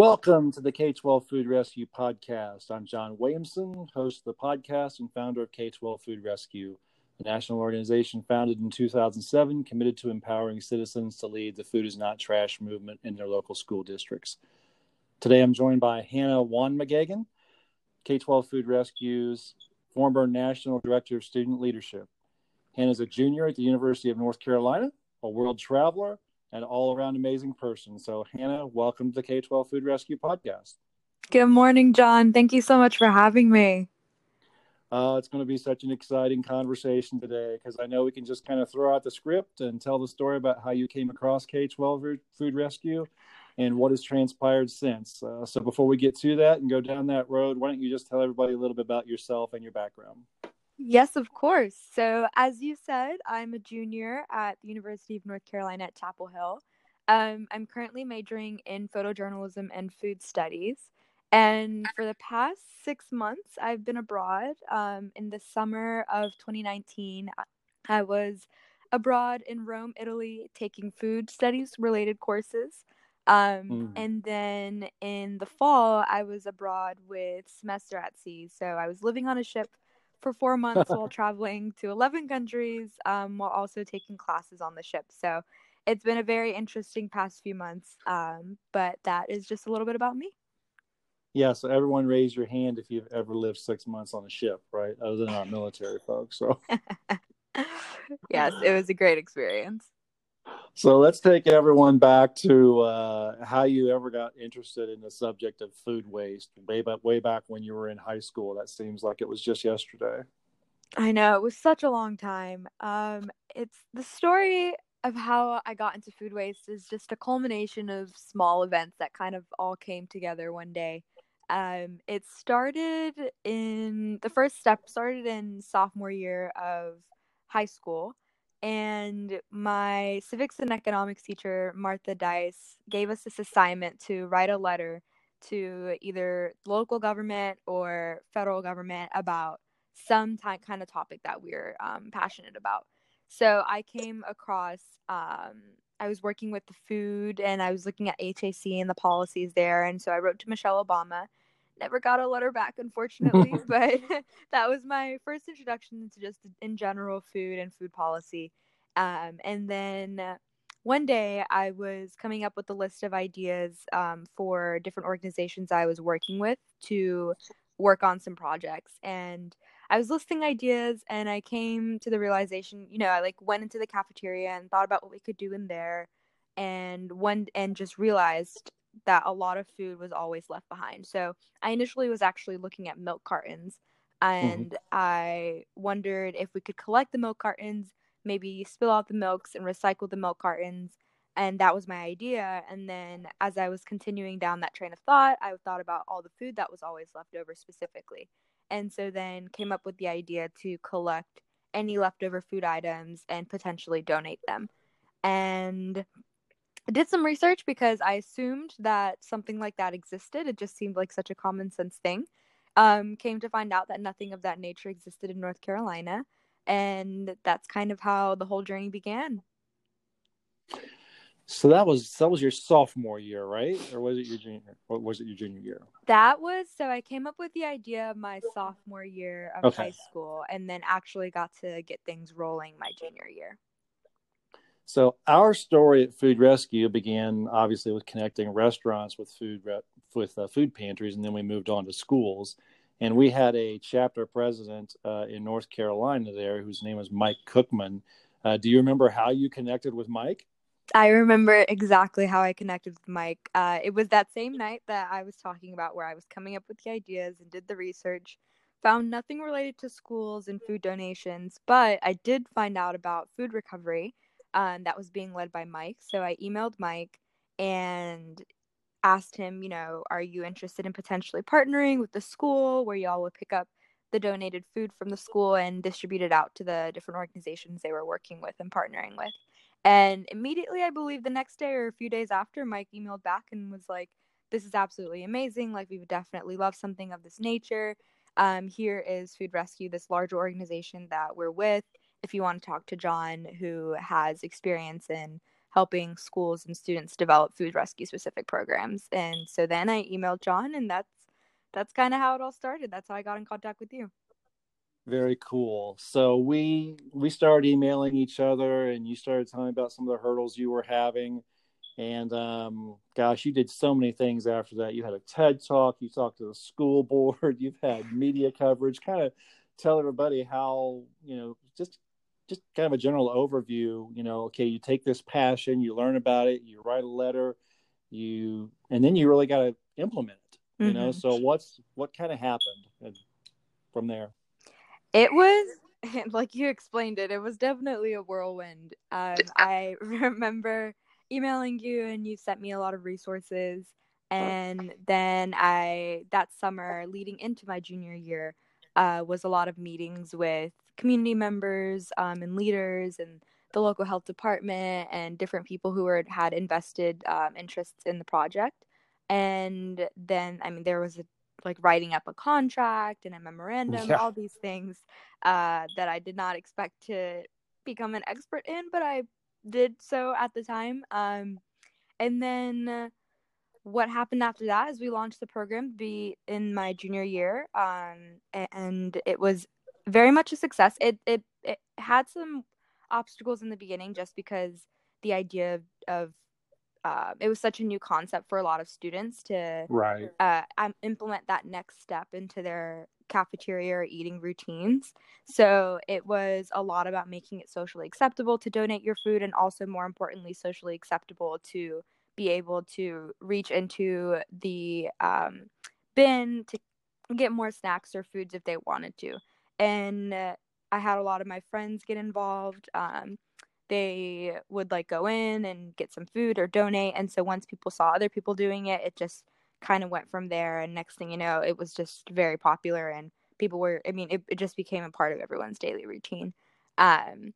Welcome to the K 12 Food Rescue Podcast. I'm John Williamson, host of the podcast and founder of K 12 Food Rescue, a national organization founded in 2007 committed to empowering citizens to lead the Food is Not Trash movement in their local school districts. Today I'm joined by Hanna Wondmagegn, K 12 Food Rescue's former National Director of Student Leadership. Hanna is a junior at the University of North Carolina, a world traveler, and all around amazing person. So, Hanna, welcome to the K 12 Food Rescue Podcast. Good morning, John. Thank you so much for having me. Uh, it's going to be such an exciting conversation today because I know we can just kind of throw out the script and tell the story about how you came across K 12 Food Rescue and what has transpired since. Uh, so, before we get to that and go down that road, why don't you just tell everybody a little bit about yourself and your background? Yes, of course. So, as you said, I'm a junior at the University of North Carolina at Chapel Hill. Um, I'm currently majoring in photojournalism and food studies. And for the past six months, I've been abroad. Um, in the summer of 2019, I was abroad in Rome, Italy, taking food studies related courses. Um, mm. And then in the fall, I was abroad with Semester at Sea. So I was living on a ship for four months while traveling to 11 countries um, while also taking classes on the ship. So it's been a very interesting past few months. Um, but that is just a little bit about me. Yeah, so everyone raise your hand if you've ever lived six months on a ship, right? Other than our military folks. So yes, it was a great experience. So let's take everyone back to uh, how you ever got interested in the subject of food waste way back, way back when you were in high school. That seems like it was just yesterday. I know it was such a long time. Um, it's the story of how I got into food waste is just a culmination of small events that kind of all came together one day. Um, it started in the first step started in sophomore year of high school and my civics and economics teacher martha dice gave us this assignment to write a letter to either local government or federal government about some kind of topic that we are um, passionate about. So i came across um, i was working with the food and i was looking at hac and the policies there and so i wrote to michelle obama never got a letter back unfortunately but that was my first introduction to just in general food and food policy. Um, and then one day i was coming up with a list of ideas um, for different organizations i was working with to work on some projects. And i was listing ideas and i came to the realization you know i like went into the cafeteria and thought about what we could do in there and one and just realized that a lot of food was always left behind. So I initially was actually looking at milk cartons mm-hmm. and mm-hmm. I wondered if we could collect the milk cartons, maybe spill out the milks and recycle the milk cartons. And that was my idea. And then as I was continuing down that train of thought, I thought about all the food that was always left over specifically. And so then came up with the idea to collect any leftover food items and potentially donate them. And I did some research because I assumed that something like that existed. It just seemed like such a common sense thing. Um, came to find out that nothing of that nature existed in North Carolina, and that's kind of how the whole journey began. So that was that was your sophomore year, right? Or was it your junior? Or was it your junior year? That was so I came up with the idea of my sophomore year of okay. high school, and then actually got to get things rolling my junior year. So our story at Food Rescue began obviously with connecting restaurants with food with uh, food pantries, and then we moved on to schools. And we had a chapter president uh, in North Carolina there, whose name was Mike Cookman. Uh, do you remember how you connected with Mike? I remember exactly how I connected with Mike. Uh, it was that same night that I was talking about, where I was coming up with the ideas and did the research. Found nothing related to schools and food donations, but I did find out about food recovery um, that was being led by Mike. So I emailed Mike and asked him, you know, are you interested in potentially partnering with the school where y'all would pick up the donated food from the school and distribute it out to the different organizations they were working with and partnering with? And immediately, I believe the next day or a few days after, Mike emailed back and was like, this is absolutely amazing. Like, we would definitely love something of this nature. Um, here is Food Rescue, this larger organization that we're with if you want to talk to John, who has experience in helping schools and students develop food rescue specific programs. And so then I emailed John, and that's that's kind of how it all started. That's how I got in contact with you. Very cool. So we we started emailing each other, and you started telling me about some of the hurdles you were having. And um, gosh, you did so many things after that. You had a TED talk. You talked to the school board. You've had media coverage. Kind of tell everybody how you know just just kind of a general overview. You know, okay, you take this passion, you learn about it, you write a letter, you and then you really got to implement it. You mm-hmm. know, so what's what kind of happened from there? It was like you explained it. It was definitely a whirlwind. Um, I remember emailing you, and you sent me a lot of resources. And then I that summer, leading into my junior year, uh, was a lot of meetings with community members um, and leaders and the local health department and different people who were, had invested um, interests in the project. And then, I mean, there was a, like writing up a contract and a memorandum, yeah. all these things uh, that I did not expect to become an expert in, but I did so at the time. Um, and then what happened after that is we launched the program be in my junior year um, and it was very much a success it, it it had some obstacles in the beginning just because the idea of, of uh, it was such a new concept for a lot of students to right uh, implement that next step into their cafeteria or eating routines. So it was a lot about making it socially acceptable to donate your food, and also more importantly, socially acceptable to be able to reach into the um, bin to get more snacks or foods if they wanted to. And uh, I had a lot of my friends get involved. Um, they would like go in and get some food or donate. And so once people saw other people doing it, it just kind of went from there. And next thing you know, it was just very popular and people were, I mean, it, it just became a part of everyone's daily routine. Um,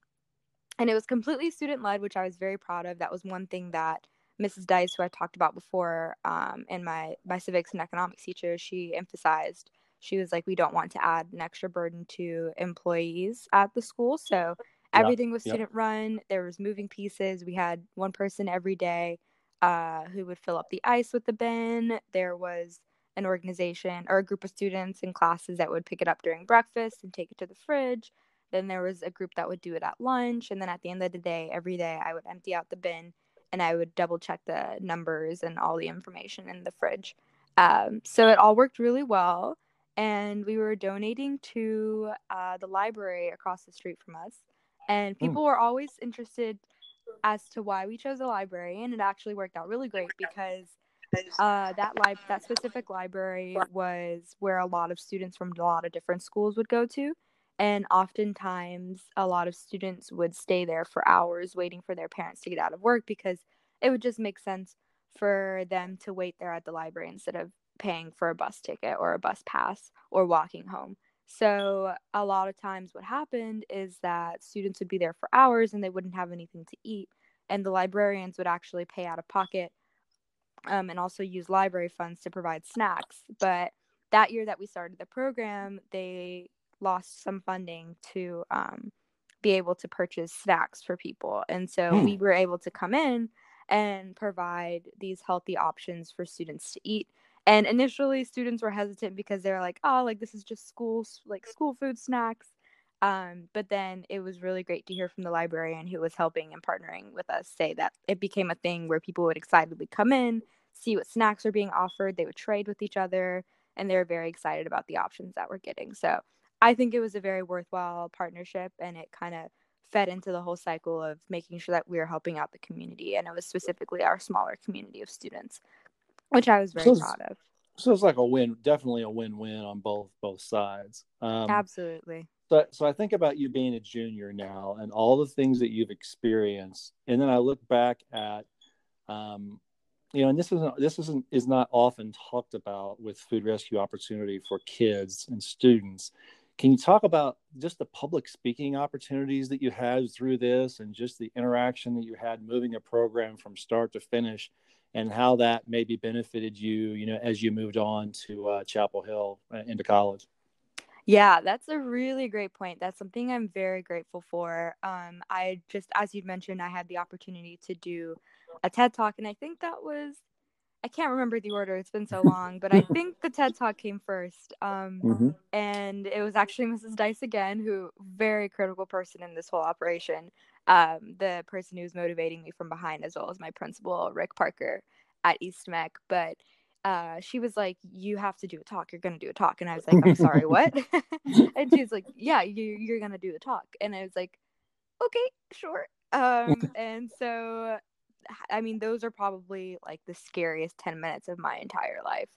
and it was completely student led, which I was very proud of. That was one thing that Mrs. Dice, who I talked about before, um, and my my civics and economics teacher, she emphasized she was like, we don't want to add an extra burden to employees at the school, so everything was student run. There was moving pieces. We had one person every day uh, who would fill up the ice with the bin. There was an organization or a group of students in classes that would pick it up during breakfast and take it to the fridge. Then there was a group that would do it at lunch, and then at the end of the day, every day I would empty out the bin and I would double check the numbers and all the information in the fridge. Um, so it all worked really well. And we were donating to uh, the library across the street from us. And hmm. people mm. were always interested as to why we chose a library. And it actually worked out really great because uh, that li- that specific library was where a lot of students from a lot of different schools would go to. And oftentimes, a lot of students would stay there for hours waiting for their parents to get out of work because it would just make sense for them to wait there at the library instead of paying for a bus ticket or a bus pass or walking home. So, a lot of times, what happened is that students would be there for hours and they wouldn't have anything to eat. And the librarians would actually pay out of pocket um, and also use library funds to provide snacks. But that year that we started the program, they lost some funding to um, be able to purchase snacks for people. And so mm. we were able to come in and provide these healthy options for students to eat. And initially, students were hesitant because they're like, oh, like this is just school, like school food snacks. Um, but then it was really great to hear from the librarian who was helping and partnering with us say that it became a thing where people would excitedly come in, see what snacks are being offered, they would trade with each other, and they were very excited about the options that we're getting. So I think it was a very worthwhile partnership and it kind of fed into the whole cycle of making sure that we were helping out the community and it was specifically our smaller community of students, which I was very so proud of. So it's like a win, definitely a win-win on both both sides. Um, Absolutely. So, so I think about you being a junior now and all the things that you've experienced, and then I look back at um, you know, and this isn't this isn't is not often talked about with food rescue opportunity for kids and students. Can you talk about just the public speaking opportunities that you had through this, and just the interaction that you had moving a program from start to finish, and how that maybe benefited you, you know, as you moved on to uh, Chapel Hill uh, into college? Yeah, that's a really great point. That's something I'm very grateful for. Um, I just, as you mentioned, I had the opportunity to do a TED talk, and I think that was, I can't remember the order. It's been so long, but I think the TED talk came first. Um, Mm-hmm. and it was actually Mrs. Dice again, who very critical person in this whole operation. Um, the person who's motivating me from behind, as well as my principal Rick Parker at East Meck. But uh, she was like, "You have to do a talk. You're gonna do a talk." And I was like, "I'm sorry, what?" and she's like, "Yeah, you you're gonna do a talk." And I was like, "Okay, sure." Um, and so, I mean, those are probably like the scariest ten minutes of my entire life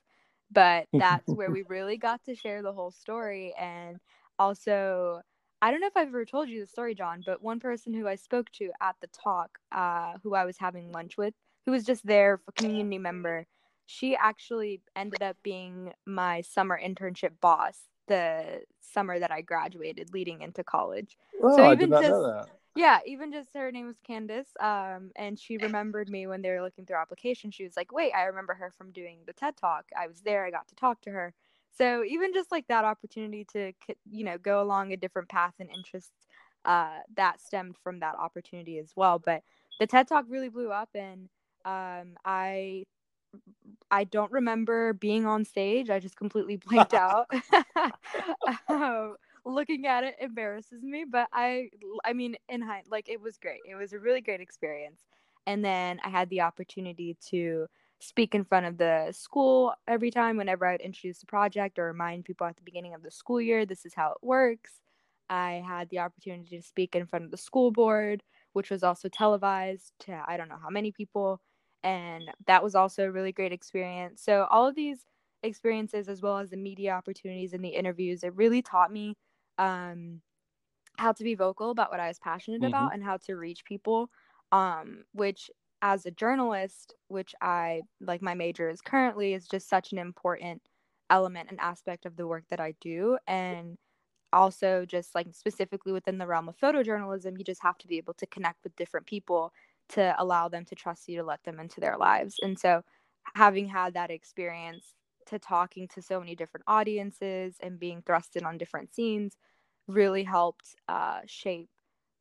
but that's where we really got to share the whole story and also i don't know if i've ever told you the story john but one person who i spoke to at the talk uh, who i was having lunch with who was just there for community member she actually ended up being my summer internship boss the summer that i graduated leading into college Oh, So I even did not know just- that. yeah, even just her name was Candace. Um, and she remembered me when they were looking through applications. She was like, "Wait, I remember her from doing the TED Talk. I was there. I got to talk to her." So even just like that opportunity to, you know, go along a different path and interests, uh, that stemmed from that opportunity as well. But the TED Talk really blew up, and um, I, I don't remember being on stage. I just completely blanked out. um, looking at it embarrasses me but i i mean in hind like it was great it was a really great experience and then i had the opportunity to speak in front of the school every time whenever i'd introduce a project or remind people at the beginning of the school year this is how it works i had the opportunity to speak in front of the school board which was also televised to i don't know how many people and that was also a really great experience so all of these experiences as well as the media opportunities and the interviews it really taught me um how to be vocal about what I was passionate Mhm. about and how to reach people um which as a journalist which I like my major is currently is just such an important element and aspect of the work that I do. And also just like specifically within the realm of photojournalism you just have to be able to connect with different people to allow them to trust you to let them into their lives. And so having had that experience to talking to so many different audiences and being thrusted on different scenes really helped uh, shape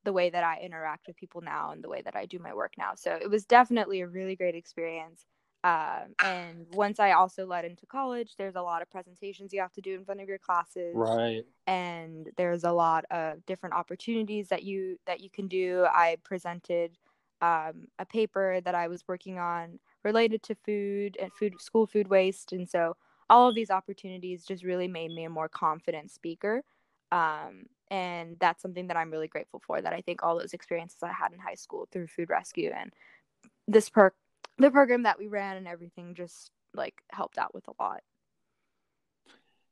the way that I interact with people now and the way that I do my work now. So it was definitely a really great experience. Um, and once I also led into college, there's a lot of presentations you have to do in front of your classes Right. and there's a lot of different opportunities that you that you can do i presented um, a paper that i was working on related to food and food school food waste and so all of these opportunities just really made me a more confident speaker um, and that's something that i'm really grateful for that i think all those experiences i had in high school through food rescue and this perk the program that we ran and everything just like helped out with a lot.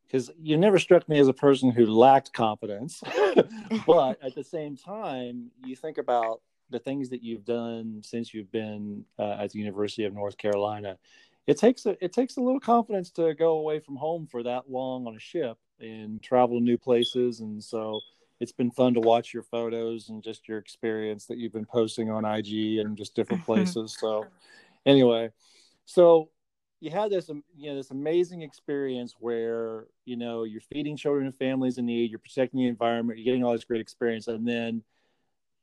Because you never struck me as a person who lacked confidence but at the same time you think about the things that you've done since you've been uh, at the university of north carolina. It takes a it takes a little confidence to go away from home for that long on a ship and travel new places. And so it's been fun to watch your photos and just your experience that you've been posting on ig and just different places. So anyway so you had this you know this amazing experience where you know you're feeding children and families in need you're protecting the environment you're getting all this great experience and then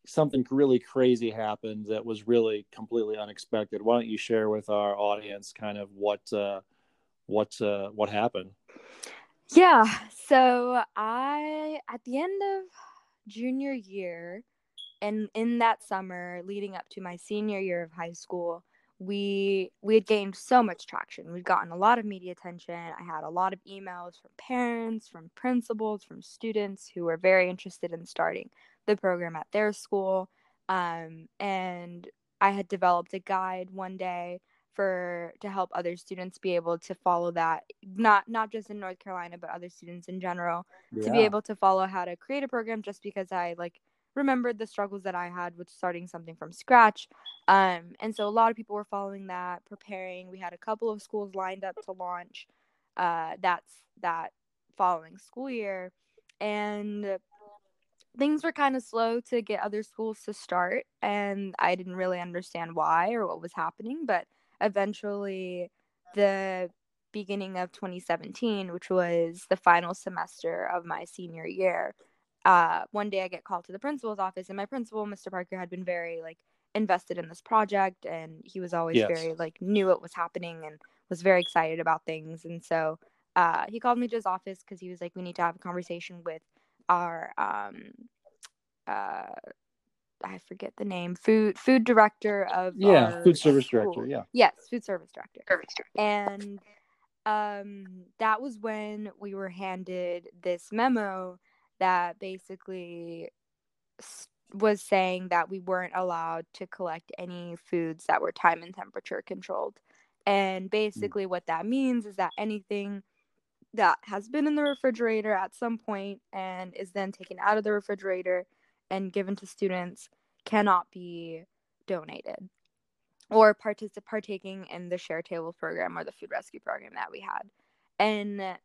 something really crazy happened that was really completely unexpected. Why don't you share with our audience kind of what uh what uh what happened Yeah. So I, at the end of junior year, and in that summer leading up to my senior year of high school, we we had gained so much traction. We'd gotten a lot of media attention. I had a lot of emails from parents, from principals, from students who were very interested in starting the program at their school. Um, and I had developed a guide one day for to help other students be able to follow that not not just in North Carolina but other students in general to be able to follow how to create a program just because I like remembered the struggles that I had with starting something from scratch. Um, and so a lot of people were following that, preparing. We had a couple of schools lined up to launch uh, that's that following school year. And things were kind of slow to get other schools to start. And I didn't really understand why or what was happening. But eventually, the beginning of 2017, which was the final semester of my senior year, uh, one day I get called to the principal's office, and my principal, Mr. Parker, had been very like invested in this project, and he was always Yes. very like knew what was happening and was very excited about things. And so uh, he called me to his office because he was like, "We need to have a conversation with our um, uh, I forget the name, food food director of Yeah, food service school. director. Yeah. Yes, food service director. And um that was when we were handed this memo that basically was saying that we weren't allowed to collect any foods that were time and temperature controlled. And basically what that means is that anything that has been in the refrigerator at some point and is then taken out of the refrigerator and given to students cannot be donated or partic- partaking in the share table program or the food rescue program that we had. And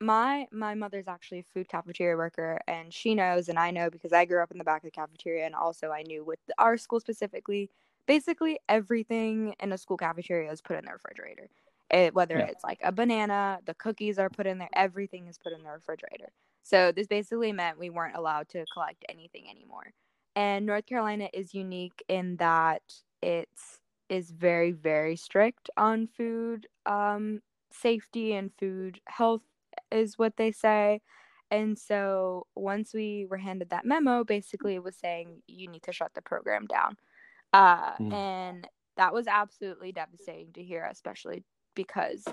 my my mother's actually a food cafeteria worker and she knows and i know because i grew up in the back of the cafeteria and also i knew with our school specifically basically everything in a school cafeteria is put in the refrigerator. It, whether Yeah. it's like a banana the cookies are put in there everything is put in the refrigerator so this basically meant we weren't allowed to collect anything anymore. And north carolina is unique in that it is very very strict on food um, safety and food health is what they say. And so once we were handed that memo basically it was saying you need to shut the program down. Uh, Mm. and that was absolutely devastating to hear especially because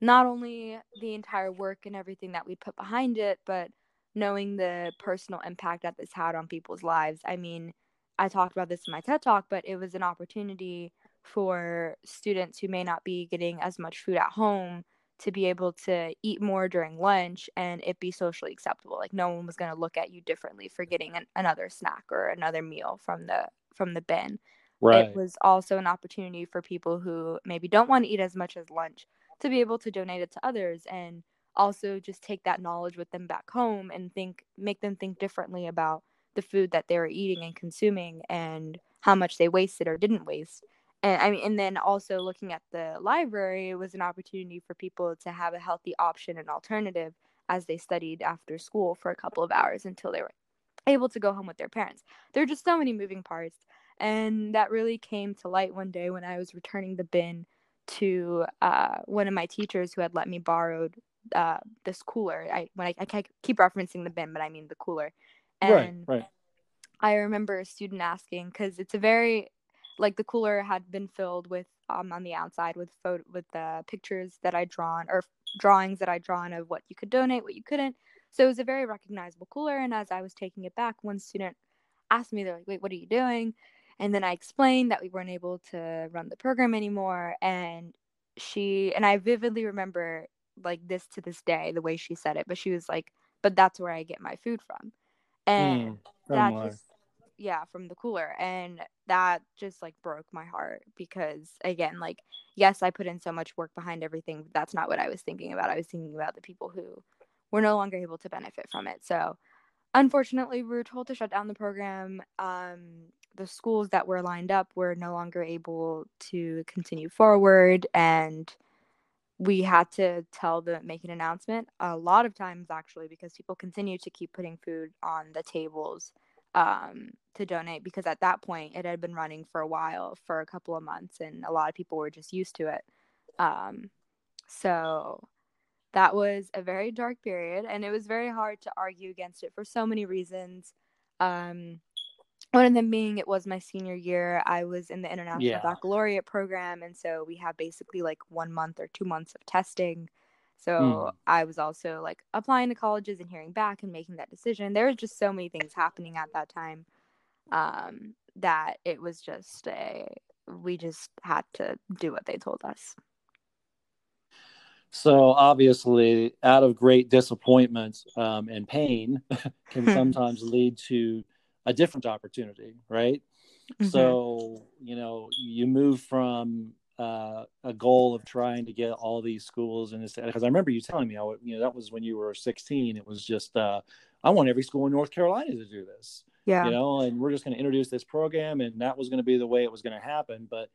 not only the entire work and everything that we put behind it but knowing the personal impact that this had on people's lives. I mean i talked about this in my ted talk but it was an opportunity for students who may not be getting as much food at home to be able to eat more during lunch and it be socially acceptable. Like no one was going to look at you differently for getting an, another snack or another meal from the from the bin. Right. it was also an opportunity for people who maybe don't want to eat as much as lunch to be able to donate it to others and also just take that knowledge with them back home and think make them think differently about the food that they were eating and consuming and how much they wasted or didn't waste. And i mean and then also looking at the library it was an opportunity for people to have a healthy option and alternative as they studied after school for a couple of hours until they were able to go home with their parents. There are just so many moving parts. And that really came to light one day when I was returning the bin to uh, one of my teachers who had let me borrow uh, this cooler. I when I, I keep referencing the bin, but I mean the cooler. right. And Right. I remember a student asking because it's a very like the cooler had been filled with um on the outside with photo with the pictures that I drawn or drawings that I drawn of what you could donate, what you couldn't. So it was a very recognizable cooler. And as I was taking it back, one student asked me, they're like, "Wait, what are you doing?" And then I explained that we weren't able to run the program anymore, and she and I vividly remember like this to this day the way she said it. But she was like, "But that's where I get my food from," and Mm. Oh that my. just yeah from the cooler and that just like broke my heart because again like yes i put in so much work behind everything but that's not what i was thinking about i was thinking about the people who were no longer able to benefit from it so unfortunately we were told to shut down the program um, the schools that were lined up were no longer able to continue forward and we had to tell the make an announcement a lot of times actually because people continue to keep putting food on the tables um, to donate because at that point it had been running for a while for a couple of months and a lot of people were just used to it. Um, so that was a very dark period and it was very hard to argue against it for so many reasons. Um, one of them being it was my senior year i was in the international Yeah. baccalaureate program and so we have basically like one month or two months of testing so Mm. i was also like applying to colleges and hearing back and making that decision there was just so many things happening at that time um, that it was just a we just had to do what they told us So obviously, out of great disappointment um, and pain, can sometimes lead to a different opportunity, right? Mhm. So you know, you move from uh, a goal of trying to get all these schools in this because I remember you telling me, how, you know, that was when you were 16. It was just, uh, I want every school in North Carolina to do this, yeah you know, and we're just going to introduce this program, and that was going to be the way it was going to happen. But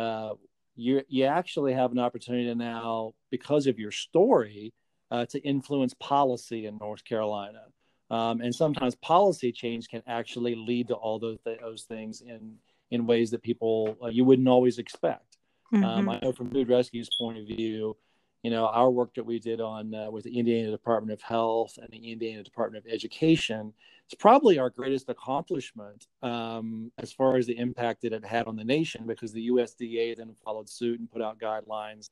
uh, you you actually have an opportunity to now because of your story uh, to influence policy in North Carolina. Um, and sometimes policy change can actually lead to all those, those things in in ways that people uh, you wouldn't always expect. Um, mm-hmm. Um, I know from Food Rescue's point of view, you know, our work that we did on uh, with the Indiana Department of Health and the Indiana Department of Education is probably our greatest accomplishment um, as far as the impact that it had on the nation because the USDA then followed suit and put out guidelines.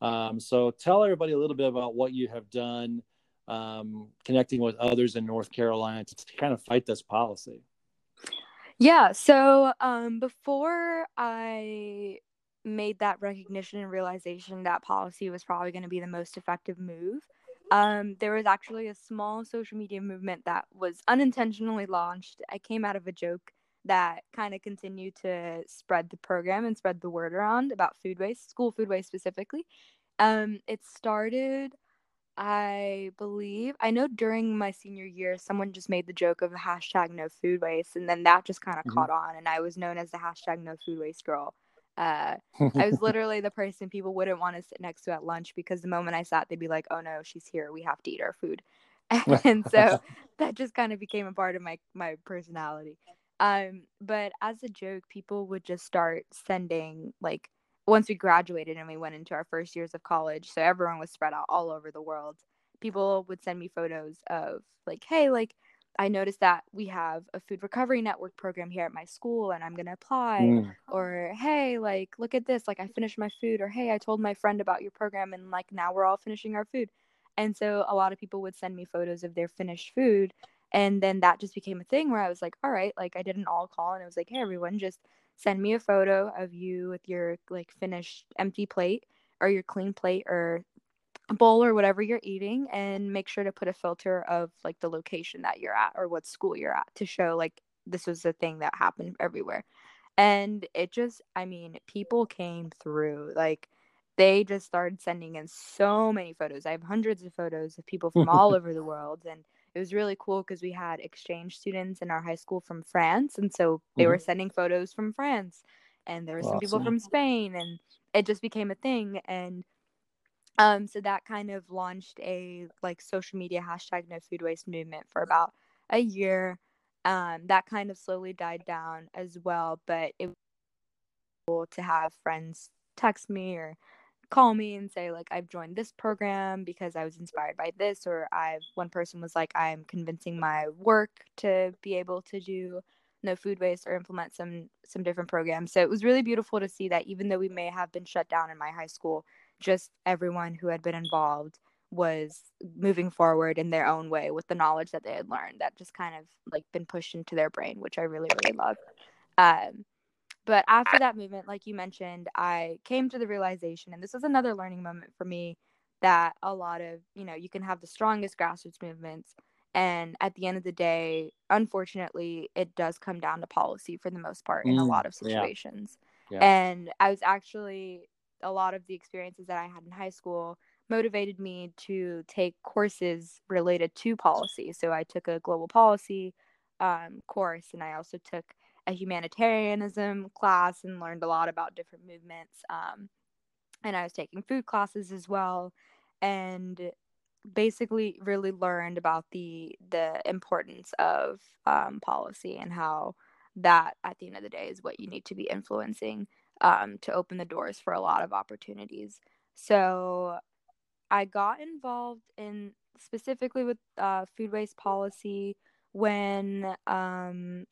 Um, so tell everybody a little bit about what you have done um, connecting with others in North Carolina to, to kind of fight this policy. Yeah. So um, before I made that recognition and realization that policy was probably going to be the most effective move, um, there was actually a small social media movement that was unintentionally launched. I came out of a joke that kind of continued to spread the program and spread the word around about food waste, school food waste specifically. Um, it started I believe I know during my senior year, someone just made the joke of the hashtag no food waste, and then that just kind of mm-hmm. caught on, and I was known as the hashtag no food waste girl. Uh, I was literally the person people wouldn't want to sit next to at lunch because the moment I sat, they'd be like, "Oh no, she's here. We have to eat our food," and so that just kind of became a part of my my personality. Um, but as a joke, people would just start sending like once we graduated and we went into our first years of college, so everyone was spread out all over the world. People would send me photos of like, hey, like I noticed that we have a food recovery network program here at my school and I'm going to apply. Mm. Or, hey, like, look at this. Like, I finished my food. Or, hey, I told my friend about your program and like now we're all finishing our food. And so a lot of people would send me photos of their finished food. And then that just became a thing where I was like, all right, like I did an all call and it was like, hey, everyone, just send me a photo of you with your like finished empty plate or your clean plate or bowl or whatever you're eating and make sure to put a filter of like the location that you're at or what school you're at to show like this was a thing that happened everywhere. And it just i mean people came through like they just started sending in so many photos. I have hundreds of photos of people from all over the world and it was really cool because we had exchange students in our high school from France, and so they mm-hmm. were sending photos from France, and there were awesome. some people from Spain, and it just became a thing. And um, so that kind of launched a like social media hashtag No Food Waste movement for about a year. Um, that kind of slowly died down as well, but it was cool to have friends text me or call me and say like I've joined this program because I was inspired by this or I've one person was like I'm convincing my work to be able to do no food waste or implement some some different programs. So it was really beautiful to see that even though we may have been shut down in my high school, just everyone who had been involved was moving forward in their own way with the knowledge that they had learned that just kind of like been pushed into their brain, which I really really love. Um, but after that movement, like you mentioned, I came to the realization, and this was another learning moment for me, that a lot of, you know, you can have the strongest grassroots movements. And at the end of the day, unfortunately, it does come down to policy for the most part in mm, a lot of situations. Yeah. Yeah. And I was actually, a lot of the experiences that I had in high school motivated me to take courses related to policy. So I took a global policy um, course, and I also took a humanitarianism class and learned a lot about different movements. Um, and I was taking food classes as well, and basically really learned about the the importance of um, policy and how that at the end of the day is what you need to be influencing um, to open the doors for a lot of opportunities. So I got involved in specifically with uh, food waste policy when um,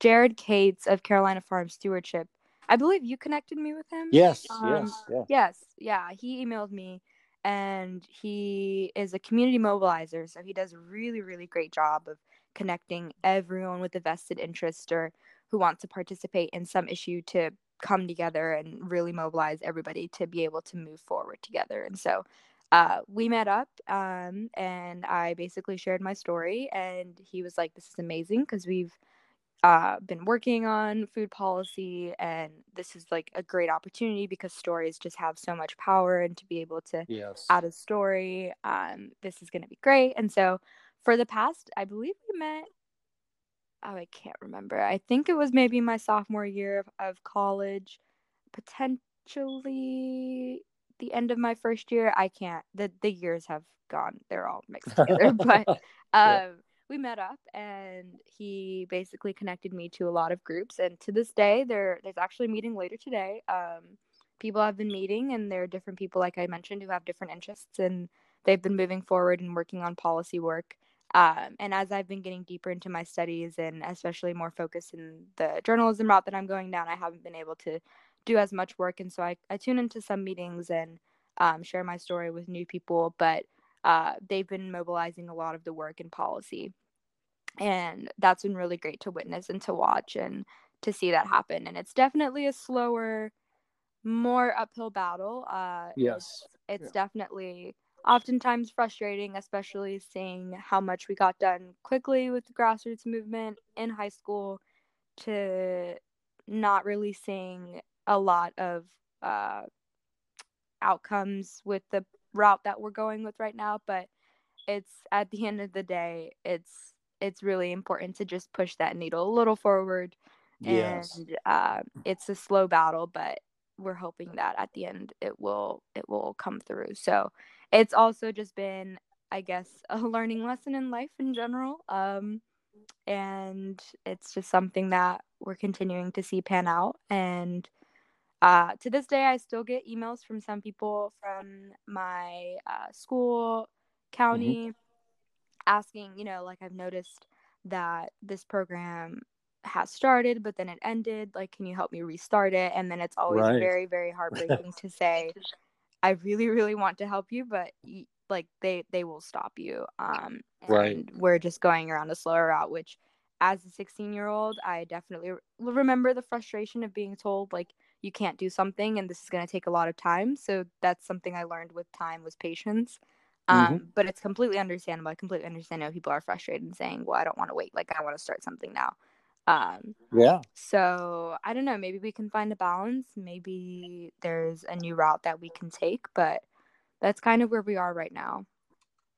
Jared Cates of Carolina Farm Stewardship. I believe you connected me with him. Yes, um, yes, yeah. yes, yeah. He emailed me, and he is a community mobilizer, so he does a really, really great job of connecting everyone with a vested interest or who wants to participate in some issue to come together and really mobilize everybody to be able to move forward together. And so uh, we met up um, and I basically shared my story, and he was like, This is amazing because we've uh, been working on food policy, and this is like a great opportunity because stories just have so much power, and to be able to yes. add a story, um, this is going to be great. And so, for the past, I believe we met. Oh, I can't remember. I think it was maybe my sophomore year of, of college, potentially the end of my first year. I can't. the The years have gone; they're all mixed together. but um, yeah. We met up, and he basically connected me to a lot of groups. And to this day, there there's actually a meeting later today. Um, people have been meeting, and there are different people, like I mentioned, who have different interests, and they've been moving forward and working on policy work. Um, and as I've been getting deeper into my studies and especially more focused in the journalism route that I'm going down, I haven't been able to do as much work. And so I, I tune into some meetings and um, share my story with new people. But uh, they've been mobilizing a lot of the work and policy. And that's been really great to witness and to watch and to see that happen. And it's definitely a slower, more uphill battle. Uh, yes. It's, it's yeah. definitely oftentimes frustrating, especially seeing how much we got done quickly with the grassroots movement in high school to not really seeing a lot of uh, outcomes with the route that we're going with right now. But it's at the end of the day, it's it's really important to just push that needle a little forward. Yes. And uh, it's a slow battle, but we're hoping that at the end it will it will come through. So it's also just been i guess a learning lesson in life in general um, and it's just something that we're continuing to see pan out and uh, to this day i still get emails from some people from my uh, school county mm-hmm. asking you know like i've noticed that this program has started but then it ended like can you help me restart it and then it's always right. very very heartbreaking to say I really, really want to help you, but like they they will stop you. Um, right. We're just going around a slower route, which as a 16 year old, I definitely remember the frustration of being told like you can't do something and this is going to take a lot of time. So that's something I learned with time was patience. Um, mm-hmm. but it's completely understandable. I completely understand how people are frustrated and saying, "Well, I don't want to wait. Like, I want to start something now." Um, yeah. So I don't know. Maybe we can find a balance. Maybe there's a new route that we can take, but that's kind of where we are right now.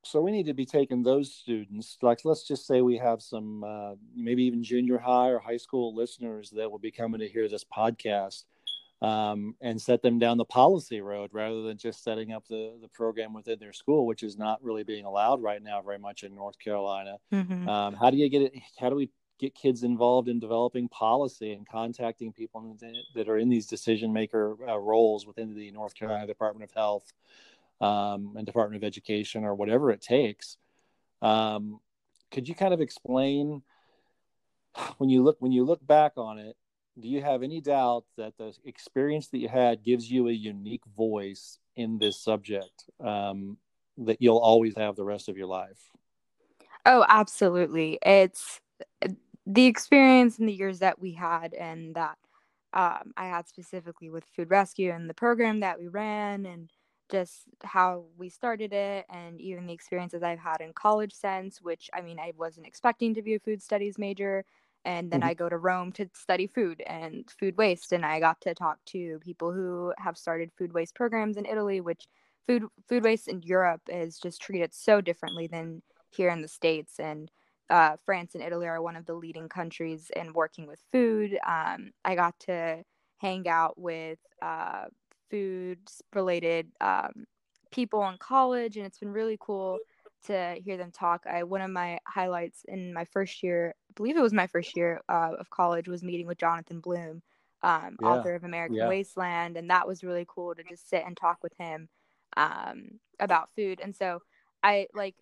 So we need to be taking those students, like let's just say we have some, uh, maybe even junior high or high school listeners that will be coming to hear this podcast, um, and set them down the policy road rather than just setting up the the program within their school, which is not really being allowed right now very much in North Carolina. Mm-hmm. Um, how do you get it? How do we get kids involved in developing policy and contacting people that are in these decision maker uh, roles within the North Carolina Department of Health um, and Department of Education or whatever it takes. Um, could you kind of explain when you look when you look back on it? Do you have any doubt that the experience that you had gives you a unique voice in this subject um, that you'll always have the rest of your life? Oh, absolutely. It's the experience in the years that we had and that um, I had specifically with Food Rescue and the program that we ran and just how we started it and even the experiences I've had in college since, which I mean, I wasn't expecting to be a food studies major. And then mm-hmm. I go to Rome to study food and food waste. And I got to talk to people who have started food waste programs in Italy, which food food waste in Europe is just treated so differently than here in the States. And uh, France and Italy are one of the leading countries in working with food. Um, I got to hang out with uh, food related um, people in college, and it's been really cool to hear them talk. I one of my highlights in my first year, believe it was my first year uh, of college, was meeting with Jonathan Bloom, um, yeah. author of American yeah. Wasteland, and that was really cool to just sit and talk with him um, about food. And so I like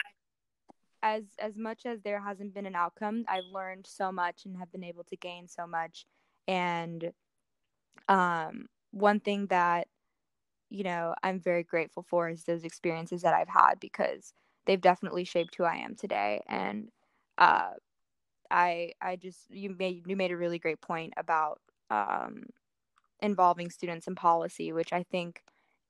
as as much as there hasn't been an outcome i've learned so much and have been able to gain so much and um one thing that you know i'm very grateful for is those experiences that i've had because they've definitely shaped who i am today and uh i i just you made you made a really great point about um involving students in policy which i think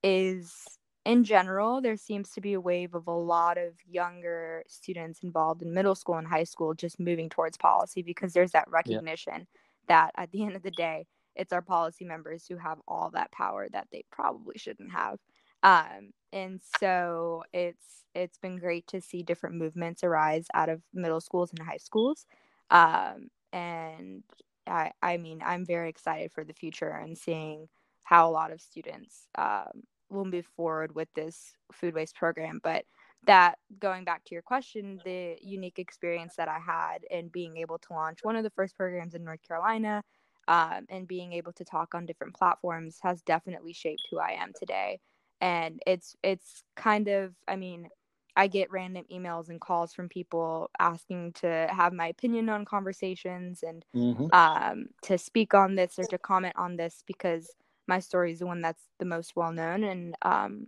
is in general, there seems to be a wave of a lot of younger students involved in middle school and high school just moving towards policy because there's that recognition yeah. that at the end of the day, it's our policy members who have all that power that they probably shouldn't have. Um, and so it's it's been great to see different movements arise out of middle schools and high schools. Um, and I I mean I'm very excited for the future and seeing how a lot of students um, will move forward with this food waste program. But that going back to your question, the unique experience that I had in being able to launch one of the first programs in North Carolina um, and being able to talk on different platforms has definitely shaped who I am today. And it's it's kind of I mean I get random emails and calls from people asking to have my opinion on conversations and mm-hmm. um, to speak on this or to comment on this because my story is the one that's the most well known and um,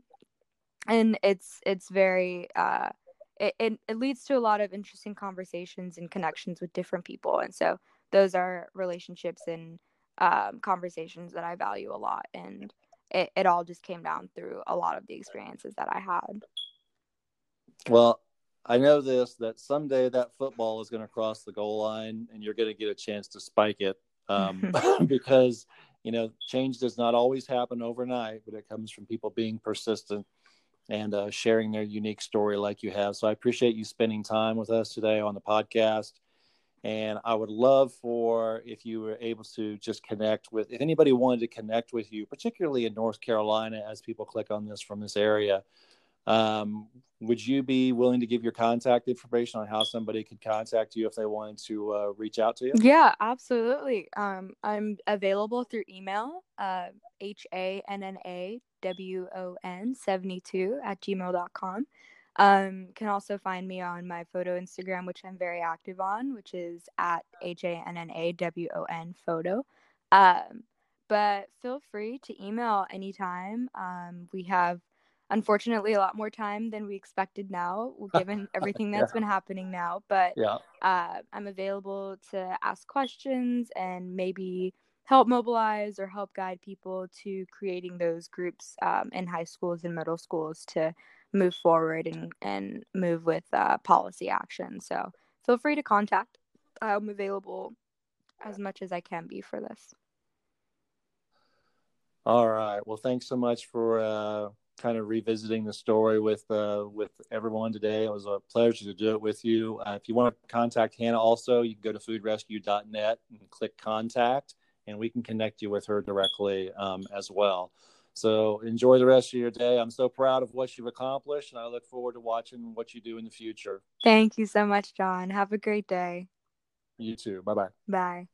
and it's it's very uh, it, it, it leads to a lot of interesting conversations and connections with different people and so those are relationships and um, conversations that I value a lot and it, it all just came down through a lot of the experiences that I had. Well, I know this that someday that football is going to cross the goal line and you're going to get a chance to spike it um, because you know change does not always happen overnight, but it comes from people being persistent and uh, sharing their unique story like you have. So I appreciate you spending time with us today on the podcast. And I would love for if you were able to just connect with, if anybody wanted to connect with you, particularly in North Carolina, as people click on this from this area, um, would you be willing to give your contact information on how somebody could contact you if they wanted to uh, reach out to you? Yeah, absolutely. Um, I'm available through email, uh, H A N N A W O N 72 at gmail.com. Um, can also find me on my photo Instagram, which I'm very active on, which is at H A N N A W O N photo. Um, but feel free to email anytime. Um, we have unfortunately a lot more time than we expected now given everything that's yeah. been happening now but yeah. uh, i'm available to ask questions and maybe help mobilize or help guide people to creating those groups um, in high schools and middle schools to move forward and, and move with uh, policy action so feel free to contact i'm available as much as i can be for this all right well thanks so much for uh kind of revisiting the story with uh, with everyone today. It was a pleasure to do it with you. Uh, if you want to contact Hanna, also you can go to foodrescue.net and click contact, and we can connect you with her directly um, as well. So enjoy the rest of your day. I'm so proud of what you've accomplished, and I look forward to watching what you do in the future. Thank you so much, John. Have a great day. You too. Bye-bye. Bye.